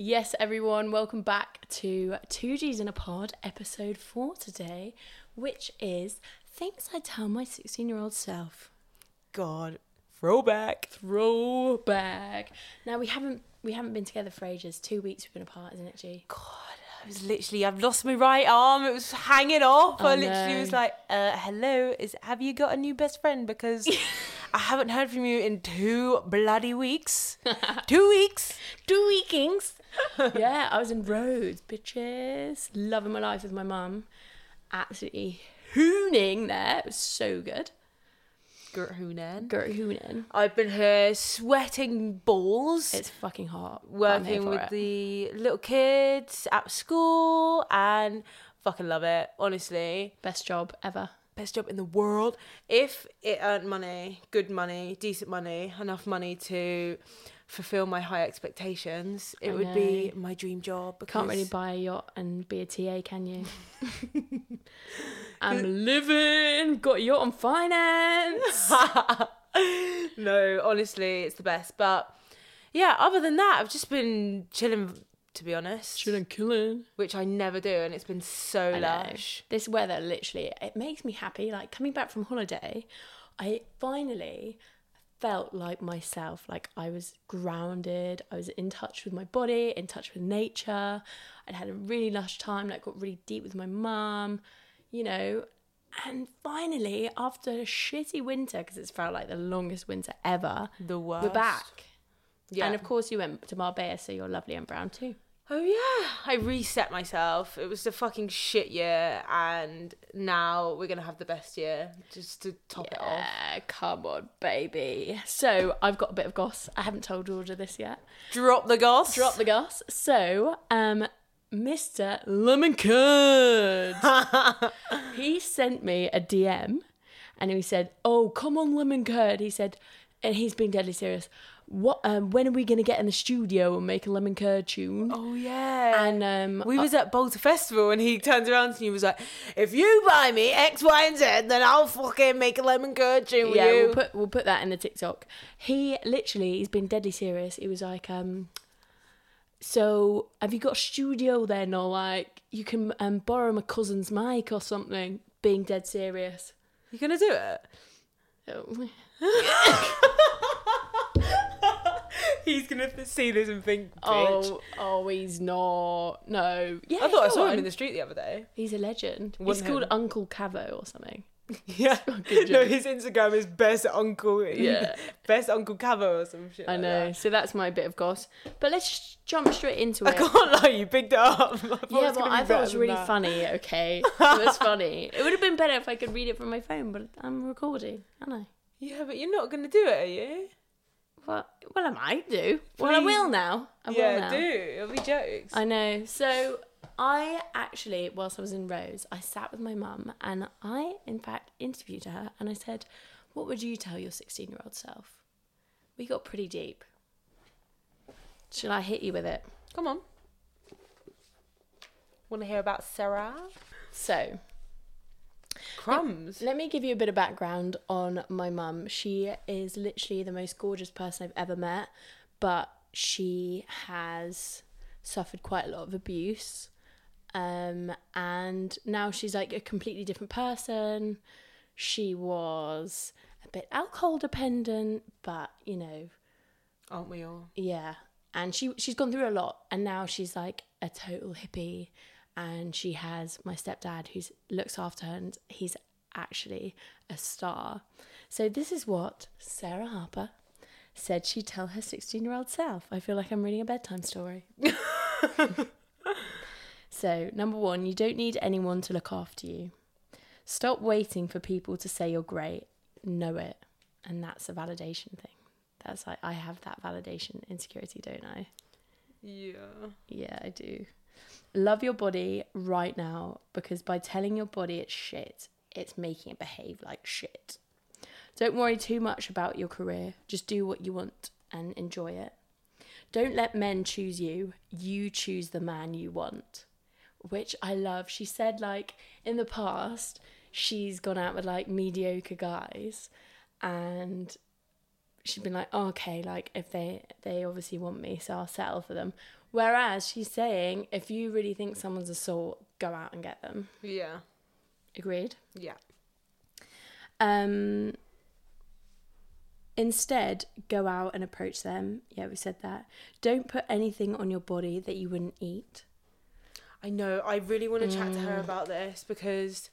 Yes, everyone, welcome back to Two G's in a Pod, episode four today, which is Things I Tell My 16 year old self. God, throwback. Throwback. Now, we haven't we haven't been together for ages. Two weeks we've been apart, isn't it, G? God, I was literally, I've lost my right arm. It was hanging off. I I literally know. was like, uh, hello, is have you got a new best friend? Because I haven't heard from you in two bloody weeks. two weeks. Two weekings. yeah, I was in Rhodes, bitches. Loving my life with my mum. Absolutely hooning there. It was so good. Gertrunen. Gert hooning. I've been here sweating balls. It's fucking hot. but I'm here working with it. the little kids at school and fucking love it, honestly. best job ever. Best job in the world. If it earned money, good money, decent money, enough money to fulfill my high expectations, it I would be my dream job. Because Can't really buy a yacht and be a TA, can you? I'm living, got a yacht on finance. no, honestly, it's the best. But yeah, other than that, I've just been chilling. To be honest, Chilling, killing. which I never do, and it's been so I know. lush. This weather, literally, it makes me happy. Like coming back from holiday, I finally felt like myself. Like I was grounded. I was in touch with my body, in touch with nature. I'd had a really lush time. Like got really deep with my mum, you know. And finally, after a shitty winter, because it's felt like the longest winter ever, The worst. we're back. Yeah. And of course, you went to Marbella, so you're lovely and brown too. Oh yeah, I reset myself. It was a fucking shit year, and now we're gonna have the best year just to top it off. Yeah, come on, baby. So I've got a bit of goss. I haven't told Georgia this yet. Drop the goss. Drop the goss. So, um, Mr. Lemon Curd, he sent me a DM, and he said, "Oh, come on, Lemon Curd." He said, and he's being deadly serious. What? Um, when are we gonna get in the studio and make a Lemon Curd tune? Oh yeah. And um, we was at Bolter Festival, and he turns around and was like, "If you buy me X, Y, and Z, then I'll fucking make a lemon curd tune with yeah, you." we'll put we'll put that in the TikTok. He literally he's been deadly serious. He was like, um, so have you got a studio then, or like you can um borrow my cousin's mic or something? Being dead serious. you gonna do it? Oh. He's gonna see this and think, oh, "Bitch." Oh, oh, he's not. No. Yeah, I thought I go saw him in the street the other day. He's a legend. He's Wasn't called him. Uncle Cavo or something. Yeah. Good no, his Instagram is best uncle. Yeah. Best uncle Cavo or some shit. I like know. that. So that's my bit of goss. But let's jump straight into it. I can't lie, you picked it up. I Yeah, but I thought it was really that. funny. Okay, it was funny. It would have been better if I could read it from my phone, but I'm recording. aren't I. Yeah, but you're not gonna do it, are you? Well, well, I might do. Well, I will now. I will now. do. It'll be jokes. I know. So I actually, whilst I was in Rhodes, I sat with my mum and I, in fact, interviewed her and I said, "What would you tell your 16-year-old self?" We got pretty deep. Shall I hit you with it? Come on. Want to hear about Sarah? So Crumbs. Let me give you a bit of background on my mum. She is literally the most gorgeous person I've ever met, but she has suffered quite a lot of abuse. Um, and now she's like a completely different person. She was a bit alcohol dependent, but you know, Aren't we all? yeah. And she she's gone through a lot and now she's like a total hippie and she has my stepdad who looks after her and he's actually a star. So this is what Sarah Harper said she'd tell her 16-year-old self. I feel like I'm reading a bedtime story. so, number 1, you don't need anyone to look after you. Stop waiting for people to say you're great. Know it. And that's a validation thing. That's like I have that validation insecurity, don't I? Yeah. Yeah, I do. Love your body right now because by telling your body it's shit, it's making it behave like shit. Don't worry too much about your career. Just do what you want and enjoy it. Don't let men choose you. You choose the man you want. Which I love. She said, like, in the past, she's gone out with like mediocre guys and she'd been like, oh, okay, like if they they obviously want me, so I'll settle for them. Whereas she's saying if you really think someone's a salt, go out and get them. Yeah. Agreed? Yeah. Um, instead, go out and approach them. Yeah, we said that. Don't put anything on your body that you wouldn't eat. I know. I really want to chat to her about this because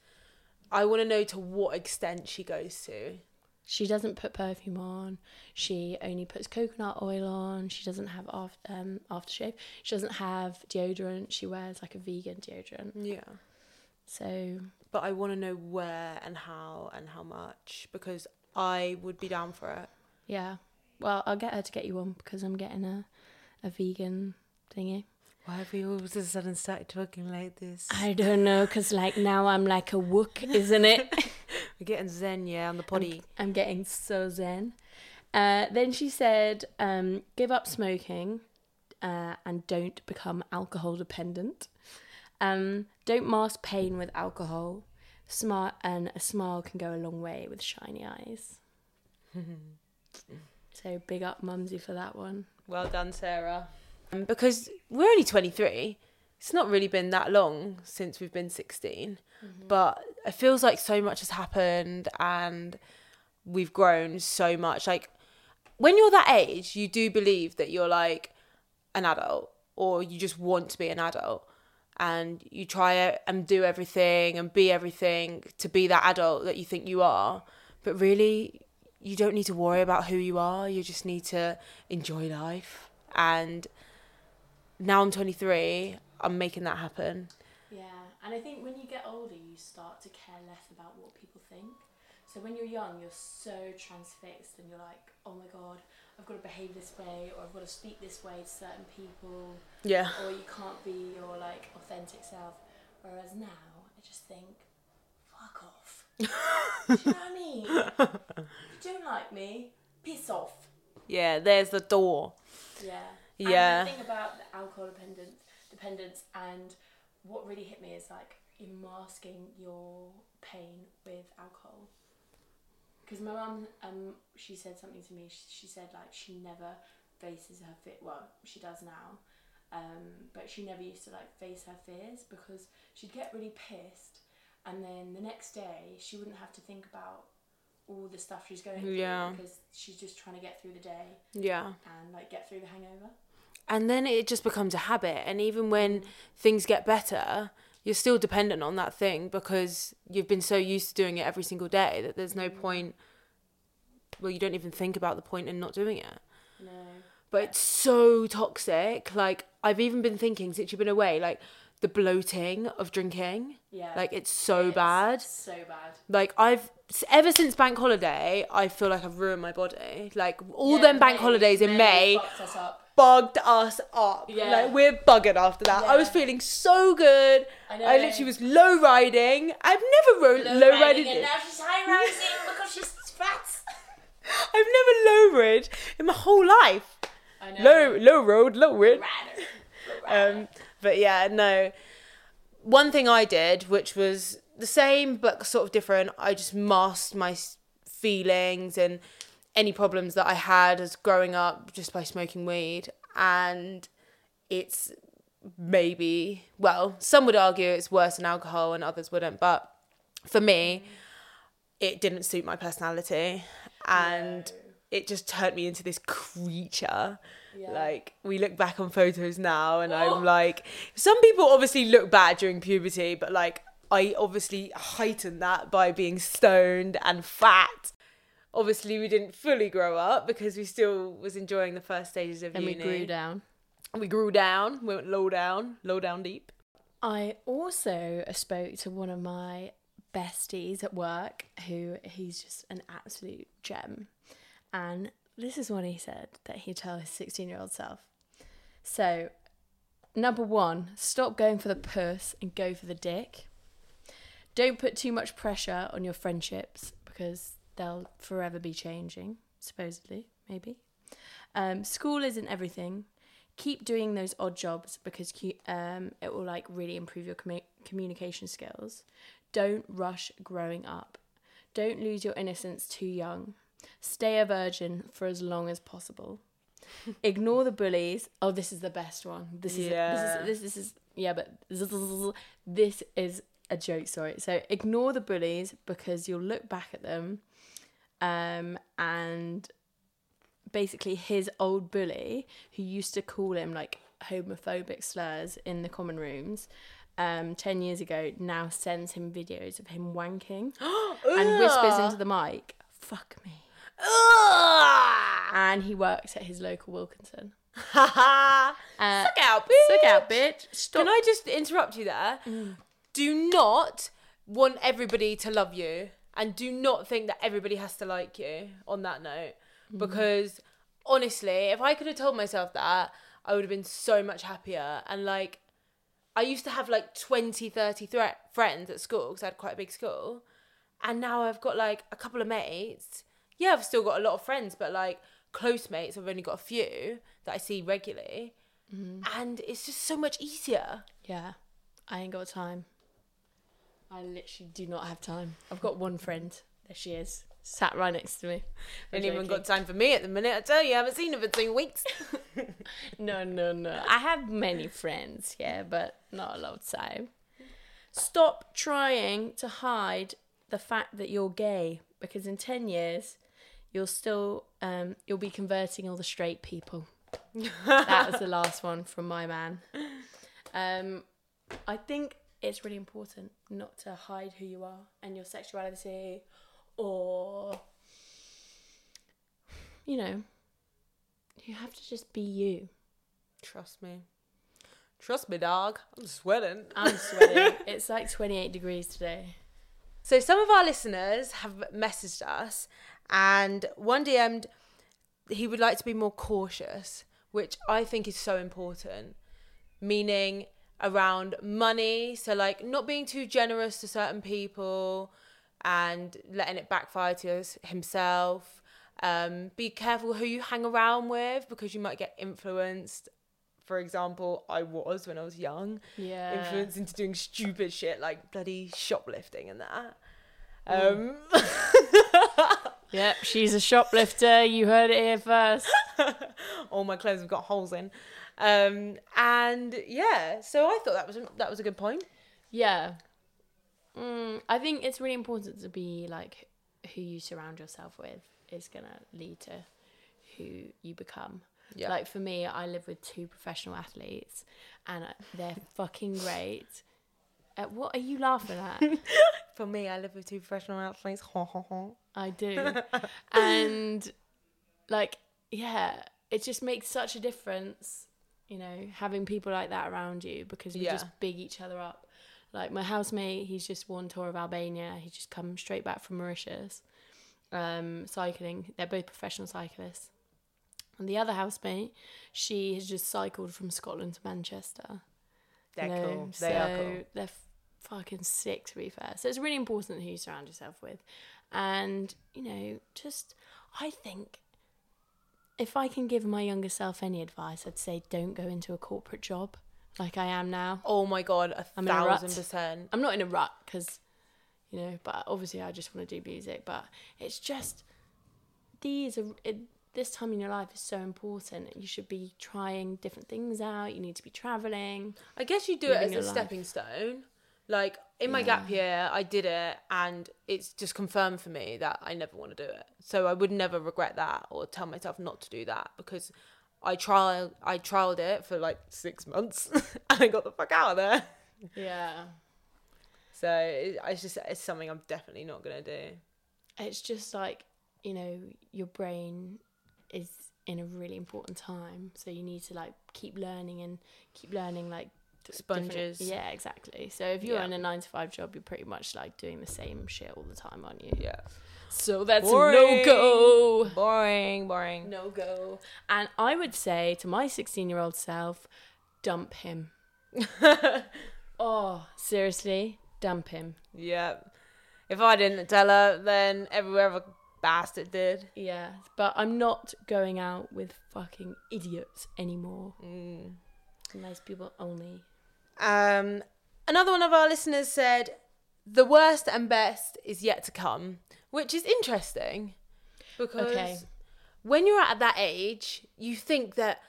I want to know to what extent she goes to. She doesn't put perfume on. She only puts coconut oil on. She doesn't have after, um, aftershave. She doesn't have deodorant. She wears like a vegan deodorant. Yeah. So But I want to know where and how and how much because I would be down for it. yeah. Well, I'll get her to get you one because I'm getting a, a vegan thingy. Why have we all of a sudden started talking like this? I don't know because like now I'm like a wook, isn't it? We're getting zen, yeah, on the potty. I'm getting so zen. Uh, then she said, um, give up smoking uh, and don't become alcohol dependent. Um, don't mask pain with alcohol. Smart and a smile can go a long way with shiny eyes. so big up Mumsy for that one. Well done, Sarah. Um, because we're only 23. It's not really been that long since we've been 16. Mm-hmm. But it feels like so much has happened and we've grown so much. Like, when you're that age, you do believe that you're like an adult or you just want to be an adult. And you try and do everything and be everything to be that adult that you think you are. But really, you don't need to worry about who you are. You just need to enjoy life. And now I'm 23, I'm making that happen. Yeah, and I think when you get older, you start to care less about what people think. So when you're young, you're so transfixed and you're like, oh my god, I've got to behave this way or I've got to speak this way to certain people Yeah. or you can't be your like authentic self. Whereas now, I just think, fuck off. Do you know what I mean? If you don't like me, piss off. Yeah, there's the door. Yeah. Yeah. And the thing about the alcohol dependence, dependence, and what really hit me is like you're masking your pain with alcohol. Because my mum, um, she said something to me. She, she said like she never faces her fit. Well, she does now, um, but she never used to like face her fears because she'd get really pissed, and then the next day she wouldn't have to think about all the stuff she's going through Yeah. because she's just trying to get through the day Yeah. and like get through the hangover. And then it just becomes a habit. And even when things get better, you're still dependent on that thing because you've been so used to doing it every single day that there's no mm. point. Well, you don't even think about the point in not doing it. No. But it's so toxic. Like, I've even been thinking since you've been away, like, the bloating of drinking. Yeah. Like, it's so It's bad. So bad. Like I've ever since bank holiday, I feel like I've ruined my body. Like all Yeah, them bank May- holidays in May fucked us up. Bugged us up. Yeah. Like we're buggered after that. I was feeling so good. I know. I literally was low riding. I've never ro- low, riding. and now she's high riding because she's fat. I've never low rid in my whole life. I know. Low low road, low rid. Um, but yeah, no. One thing I did, which was the same but sort of different, I just masked my feelings and any problems that I had as growing up just by smoking weed. And it's maybe, well, some would argue it's worse than alcohol and others wouldn't. But for me, it didn't suit my personality. And it just turned me into this creature. Yeah. Like we look back on photos now, and I'm oh. like, some people obviously look bad during puberty, but like I obviously heightened that by being stoned and fat. Obviously, we didn't fully grow up because we still was enjoying the first stages of and we grew down. We grew down. We went low down, low down deep. I also uh, spoke to one of my besties at work who he's just an absolute gem. And this is what he said that he'd tell his 16 year old self. So, number one, stop going for the purse and go for the dick. Don't put too much pressure on your friendships because they'll forever be changing, supposedly, maybe. Um, school isn't everything. Keep doing those odd jobs because um, it will like really improve your commu- communication skills. Don't rush growing up. Don't lose your innocence too young. Stay a virgin for as long as possible. Ignore the bullies. Oh, this is the best one. This is Yeah. this is this, this is yeah, but this is a joke. Sorry. So ignore the bullies because you'll look back at them, um, and basically his old bully who used to call him like homophobic slurs in the common rooms. Um, 10 years ago now sends him videos of him wanking and whispers into the mic, fuck me. And he works at his local Wilkinson. Haha. Uh, Suck out, bitch. Suck out, bitch. Stop. Can I just interrupt you there? Do not want everybody to love you and do not think that everybody has to like you on that note. Mm. Because honestly, if I could have told myself that, I would have been so much happier. And like, I used to have like 20, 30 thre- friends at school because I had quite a big school. And now I've got like a couple of mates. Yeah, I've still got a lot of friends, but like close mates, I've only got a few that I see regularly. Mm-hmm. And it's just so much easier. Yeah, I ain't got time. I literally do not have time. I've got one friend. There she is, sat right next to me. Ain't even got time for me at the minute. I tell you, I haven't seen her for two weeks. No, no, no. I have many friends, yeah, but not a lot of time. Stop trying to hide the fact that you're gay because in 10 years you'll still um you'll be converting all the straight people. that was the last one from my man. Um I think it's really important not to hide who you are and your sexuality or you know you have to just be you. Trust me. Trust me, dog. I'm sweating. I'm sweating. it's like 28 degrees today. So some of our listeners have messaged us, and one DM'd he would like to be more cautious, which I think is so important. Meaning around money, so like not being too generous to certain people, and letting it backfire to himself. Um, be careful who you hang around with because you might get influenced. For example, I was when I was young Yeah. influenced into doing stupid shit like bloody shoplifting and that. Um, Yep, she's a shoplifter. You heard it here first. all my clothes have got holes in. Um, and yeah, so I thought that was a, that was a good point. Yeah. Mm, I think it's really important to be like who you surround yourself with is going to lead to who you become. Yeah. Like for me, I live with two professional athletes and uh, they're fucking great. Uh, what are you laughing at? For me, I live with two professional athletes. Ha ha ha. I do. and like, yeah, it just makes such a difference, you know, having people like that around you because we Yeah. just big each other up. Like my housemate, he's just one tour of Albania. He's just come straight back from Mauritius, um, cycling. They're both professional cyclists. And the other housemate, she has just cycled from Scotland to Manchester. They're you know, cool. They are cool. They're f- fucking sick, to be fair. So it's really important who you surround yourself with. And, you know, just, I think if I can give my younger self any advice, I'd say don't go into a corporate job like I am now. Oh my god, a I'm thousand percent. I'm not in a rut because, you know, but obviously I just want to do music. But it's just, these are, it, this time in your life is so important. You should be trying different things out. You need to be traveling. I guess you do it as a life. stepping stone. Like in my gap year, I did it, and it's just confirmed for me that I never want to do it. So I would never regret that or tell myself not to do that because I tried I trialed it for like six months and I got the fuck out of there. Yeah. So it, it's just it's something I'm definitely not gonna do. it's just like you know your brain is in a really important time so you need to like keep learning and keep learning like Sponges. yeah exactly so if you're Yeah. in a nine to five job you're pretty much like doing the same shit all the time aren't you Yeah. so that's Boring. no go Boring, boring. no go and i would say to my 16 year old self dump him oh seriously dump him Yeah. If I didn't tell her, then every other bastard did. Yeah, but I'm not going out with fucking idiots anymore. Mm. Nice people only. Um, another one of our listeners said, "The worst and best is yet to come," which is interesting because Okay. when you're at that age, you think that,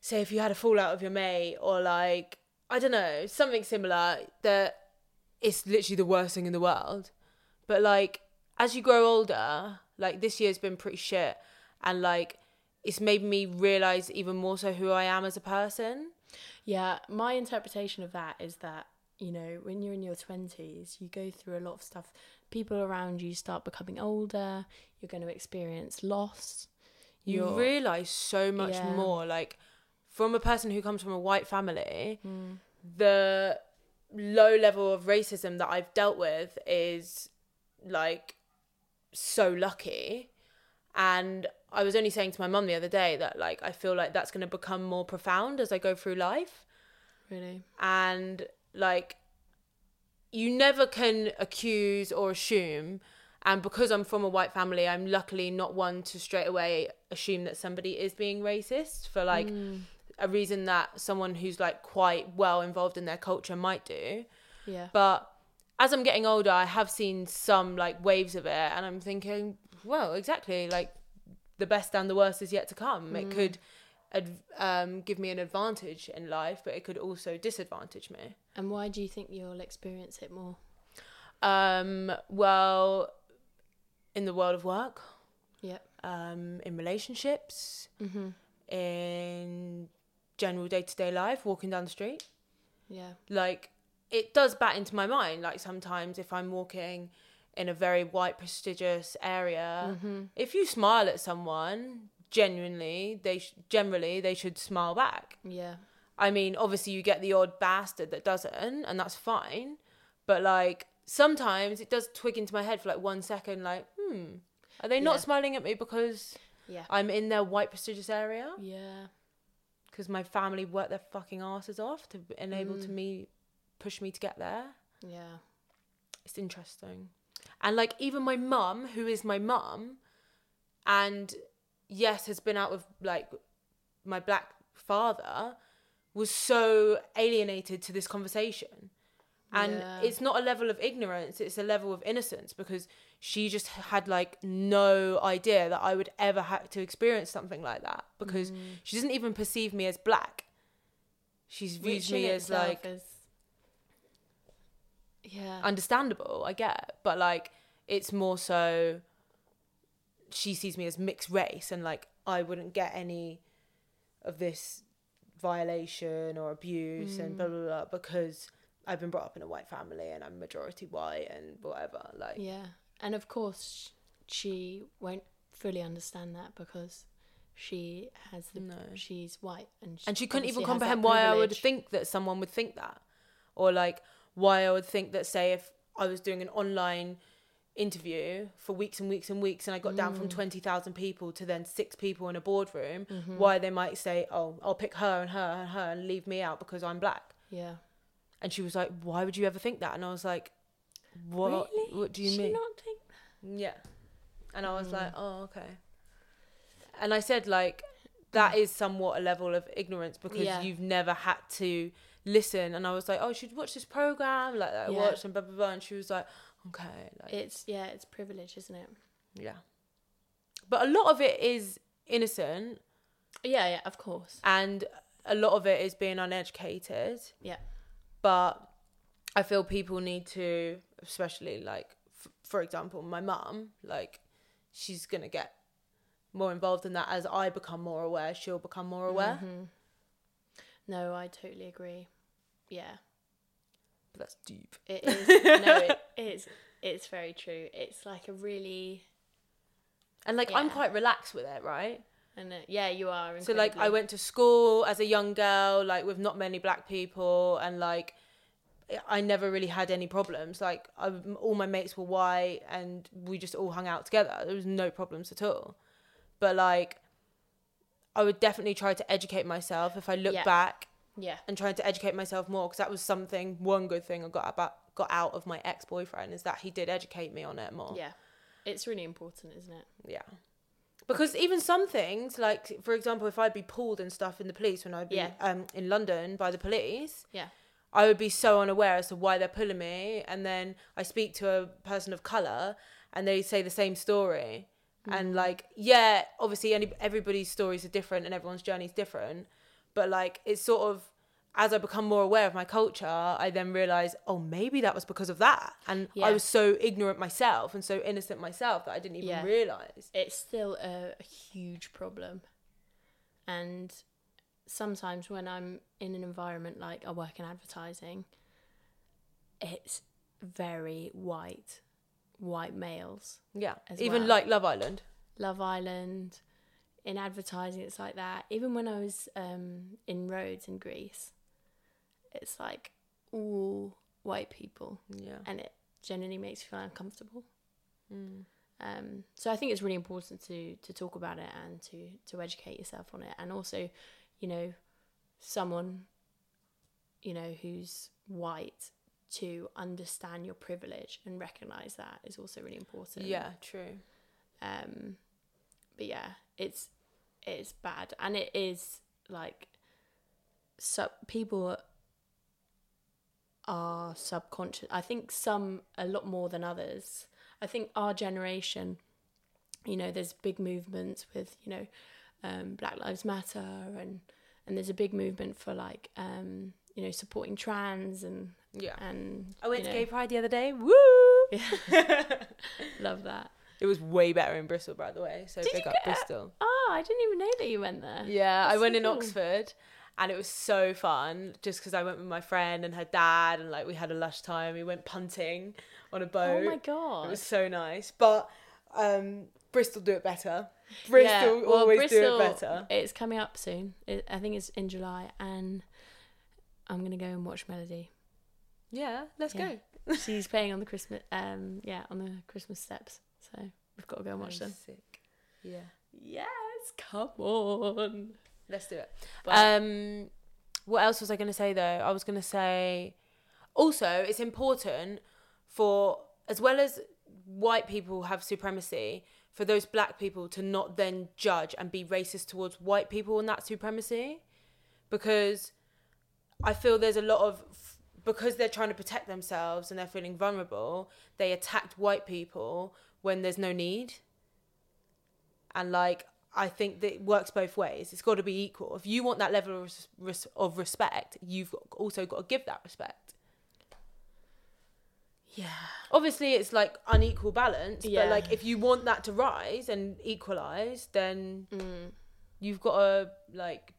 say, if you had a fallout with your mate or like, I don't know, something similar, that it's literally the worst thing in the world. But like, as you grow older, like this year's been pretty shit. And like, it's made me realize even more so who I am as a person. Yeah, my interpretation of that is that, you know, when you're in your 20s, you go through a lot of stuff. People around you start becoming older, you're going to experience loss. You realize so much Yeah. more. Like, from a person who comes from a white family, Mm. the low level of racism that I've dealt with is like so lucky. And I was only saying to my mum the other day that like I feel like that's going to become more profound as I go through life. Really? And like you never can accuse or assume and because I'm from a white family, I'm luckily not one to straight away assume that somebody is being racist for like Mm. a reason that someone who's like quite well involved in their culture might do. Yeah. But as I'm getting older, I have seen some like waves of it, and I'm thinking, well, exactly, like the best and the worst is yet to come. It could ad- um, give me an advantage in life, but it could also disadvantage me. And why do you think you'll experience it more? Um, well, in the world of work, Yep. um, in relationships, Mm-hmm. in general day to day life, walking down the street. Yeah. like it does bat into my mind like sometimes if i'm walking in a very white prestigious area Mm-hmm. if you smile at someone genuinely they sh- generally they should smile back Yeah. i mean obviously you get the odd bastard that doesn't and that's fine but like sometimes it does twig into my head for like one second like hmm are they not Yeah. smiling at me because Yeah. i'm in their white prestigious area Yeah. because my family worked their fucking asses off to enable to Mm. me push me to get there Yeah. it's interesting and like even my mum who is my mum and yes has been out with like my black father was so alienated to this conversation and Yeah. it's not a level of ignorance it's a level of innocence because she just had like no idea that i would ever have to experience something like that because Mm. she doesn't even perceive me as black she's views Which me as like yeah. understandable, I get, but like it's more so she sees me as mixed race and like I wouldn't get any of this violation or abuse and blah, mm. blah blah because I've been brought up in a white family and I'm majority white and whatever. Like Yeah, and of course she won't fully understand that because she has the No. she's white and she, and she couldn't even obviously has that comprehend why I would think that someone would think that, or like why I would think that, say, if I was doing an online interview for weeks and weeks and weeks, and I got down from Mm. twenty thousand people to then six people in a boardroom, Mm-hmm. why they might say, "Oh, I'll pick her and her and her and leave me out because I'm black," Yeah. and she was like, "Why would you ever think that?" And I was like, "What? Really? What do you She mean?" not think Yeah. And I was Mm. like, oh, okay. And I said, like, that is somewhat a level of ignorance because Yeah. you've never had to listen. And I was like, oh, you should watch this program, like that I Yeah. watched, and blah, blah, blah. And she was like, okay. Like, it's yeah it's privilege isn't it yeah. But a lot of it is innocent, yeah yeah of course and a lot of it is being uneducated. yeah But I feel people need to, especially like, f- for example, my mum, like, she's gonna get more involved in that as I become more aware. She'll become more aware. Mhm. no I totally agree yeah But That's deep. it is no it is it's very true it's like a really And like, I'm quite relaxed with it, right? and uh, yeah you are So like, I went to school as a young girl, like with not many black people, and like. I never really had any problems. Like I, all my mates were white, and we just all hung out together. There was no problems at all. But like, I would definitely try to educate myself if I look Yeah. back yeah and trying to educate myself more because that was something one good thing I got about got out of my ex boyfriend is that he did educate me on it more. yeah it's really important isn't it Yeah. Because even some things, like for example, if I'd be pulled and stuff in the police when I'd be Yeah. um, in London by the police, yeah I would be so unaware as to why they're pulling me. And then I speak to a person of colour and they say the same story. And mm. like, yeah, obviously, any, everybody's stories are different and everyone's journey is different. But like, it's sort of as I become more aware of my culture, I then realize, oh, maybe that was because of that. And Yeah. I was so ignorant myself and so innocent myself that I didn't even Yeah. realize. it's still a, a huge problem. And sometimes when I'm in an environment like I work in advertising, it's very white, white males. Yeah. Even well. like Love Island. Love Island, in advertising, it's like that. Even when I was um, in Rhodes in Greece, it's like all white people, Yeah. and it genuinely makes you feel uncomfortable. Mm. Um, so I think it's really important to to talk about it and to to educate yourself on it, and also, you know, someone, you know, who's white to understand your privilege and recognize that is also really important. Yeah, true. Um, but yeah, it's it's bad, and it is like, sub people are subconscious. I think some a lot more than others. I think our generation, you know, there's big movements with you know, um, Black Lives Matter, and and there's a big movement for like um, you know supporting trans and Yeah. and I went you to know, Gay Pride the other day. Woo! Yeah. love that. It was way better in Bristol, by the way. So Did big up get- Bristol. Oh, I didn't even know that you went there. Yeah, I That's went so in cool. Oxford and it was so fun just because I went with my friend and her dad and like we had a lush time. We went punting on a boat. Oh my god. It was so nice. But um, Bristol do it better. Bristol well, always Bristol, do it better. It's coming up soon. It, I think it's in July, and I'm gonna go and watch Melody. Yeah, let's Yeah. go. She's playing on the Christmas, um, yeah, on the Christmas steps. So we've got to go and watch them. Sick. Yeah, Yes, come on. let's do it. But Um, what else was I going to say though? I was going to say also it's important for as well as white people have supremacy for those black people to not then judge and be racist towards white people and that supremacy because I feel there's a lot of because they're trying to protect themselves and they're feeling vulnerable, they attacked white people when there's no need. And like I think that it works both ways. It's got to be equal. If you want that level of, res- of respect, you've got- also got to give that respect. yeah, Obviously, it's like unequal balance, Yeah. but like if you want that to rise and equalize, then mm, you've got to like,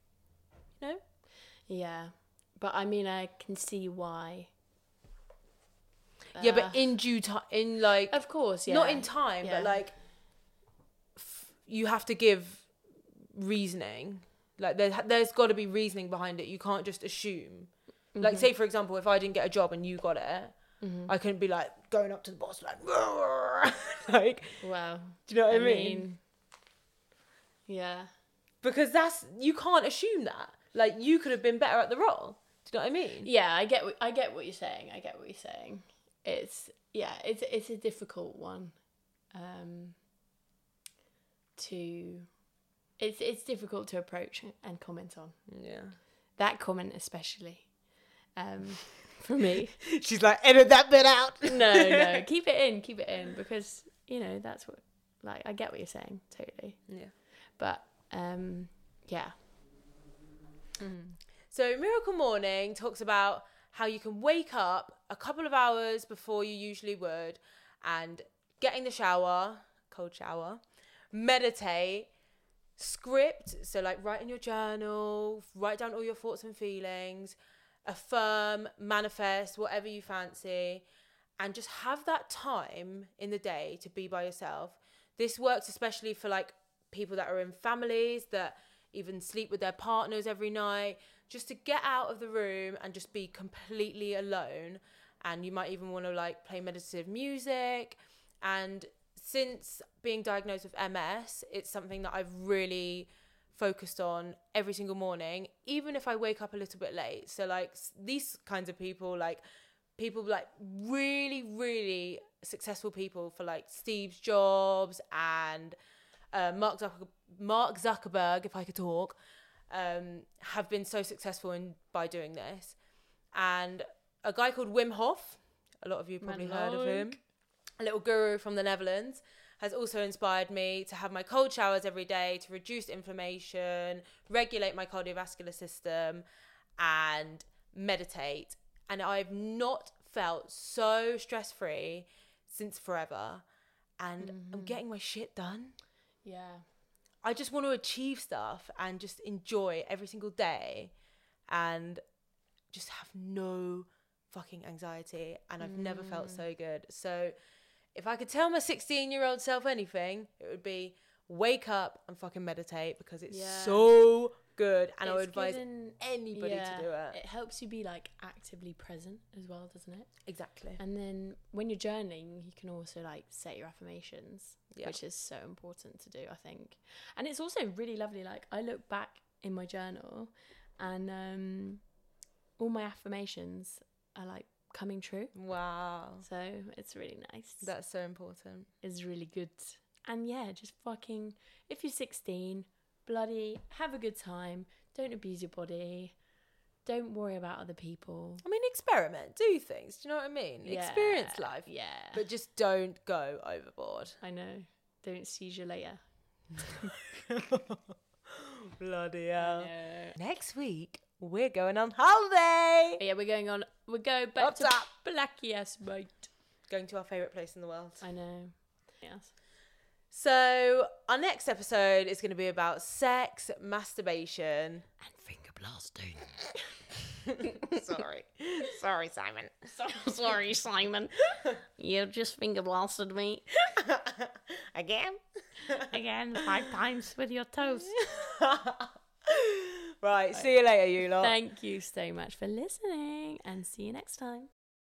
you know, yeah. But I mean, I can see why. yeah, Uh, but in due time, in like of course, yeah. not in time, Yeah. but like f- you have to give reasoning. Like there, there's got to be reasoning behind it. You can't just assume. Mm-hmm. Like, say for example, if I didn't get a job and you got it, Mm-hmm. I couldn't be like going up to the boss like, like, Wow. do you know what I, mean? yeah. Because that's you can't assume that. Like, you could have been better at the role. Do you know what I mean? Yeah, I get what, I get what you're saying. I get what you're saying. It's yeah, it's it's a difficult one. Um to it's it's difficult to approach and comment on. Yeah. That comment especially. Um for me. She's like, edit that bit out. no, no, keep it in, keep it in because you know, that's what like I get what you're saying, totally. Yeah. But um yeah. So, Miracle Morning talks about how you can wake up a couple of hours before you usually would and get in the shower, cold shower, meditate, script, so like write in your journal, write down all your thoughts and feelings, affirm, manifest, whatever you fancy, and just have that time in the day to be by yourself. This works especially for like people that are in families that even sleep with their partners every night, just to get out of the room and just be completely alone. And you might even want to like play meditative music. And since being diagnosed with MS, it's something that I've really focused on every single morning, even if I wake up a little bit late. So, like, these kinds of people, like, people like really, really successful people for like Steve Jobs and uh, Mark, Zucker- Mark Zuckerberg, if I could talk, um, have been so successful in by doing this. And a guy called Wim Hof, a lot of you probably heard of him, a little guru from the Netherlands, has also inspired me to have my cold showers every day to reduce inflammation, regulate my cardiovascular system, and meditate. And I've not felt so stress free since forever. And I'm getting my shit done. Yeah. I just want to achieve stuff and just enjoy every single day and just have no fucking anxiety. And I've never felt so mm. good. So if I could tell my 16 year old self anything, it would be wake up and fucking meditate because it's Yeah. so good. And I would advise given- anybody yeah, to do it. It helps you be like actively present as well, doesn't it? Exactly. And then when you're journaling, you can also like set your affirmations, Yeah. which is so important to do, I think. And it's also really lovely. Like I look back in my journal, and um, all my affirmations are like coming true. Wow. So it's really nice. That's so important. is really good. And yeah, just fucking if you're 16, bloody have a good time. Don't abuse your body. Don't worry about other people. I mean, experiment, do things. Do you know what I mean? Yeah, Experience life. Yeah. But just don't go overboard. I know. Don't seizure later. Bloody hell. Next week, we're going on holiday. yeah, we're going on. We go back Up to top. Blacky ass mate. Going to our favourite place in the world. I know. Yes. So, our next episode is going to be about sex, masturbation. And finger blasting. Sorry. Sorry, Simon. So sorry, Simon. You just finger blasted me Again? again five times with your toes. Right, see you later, you lot. Thank you so much for listening and see you next time.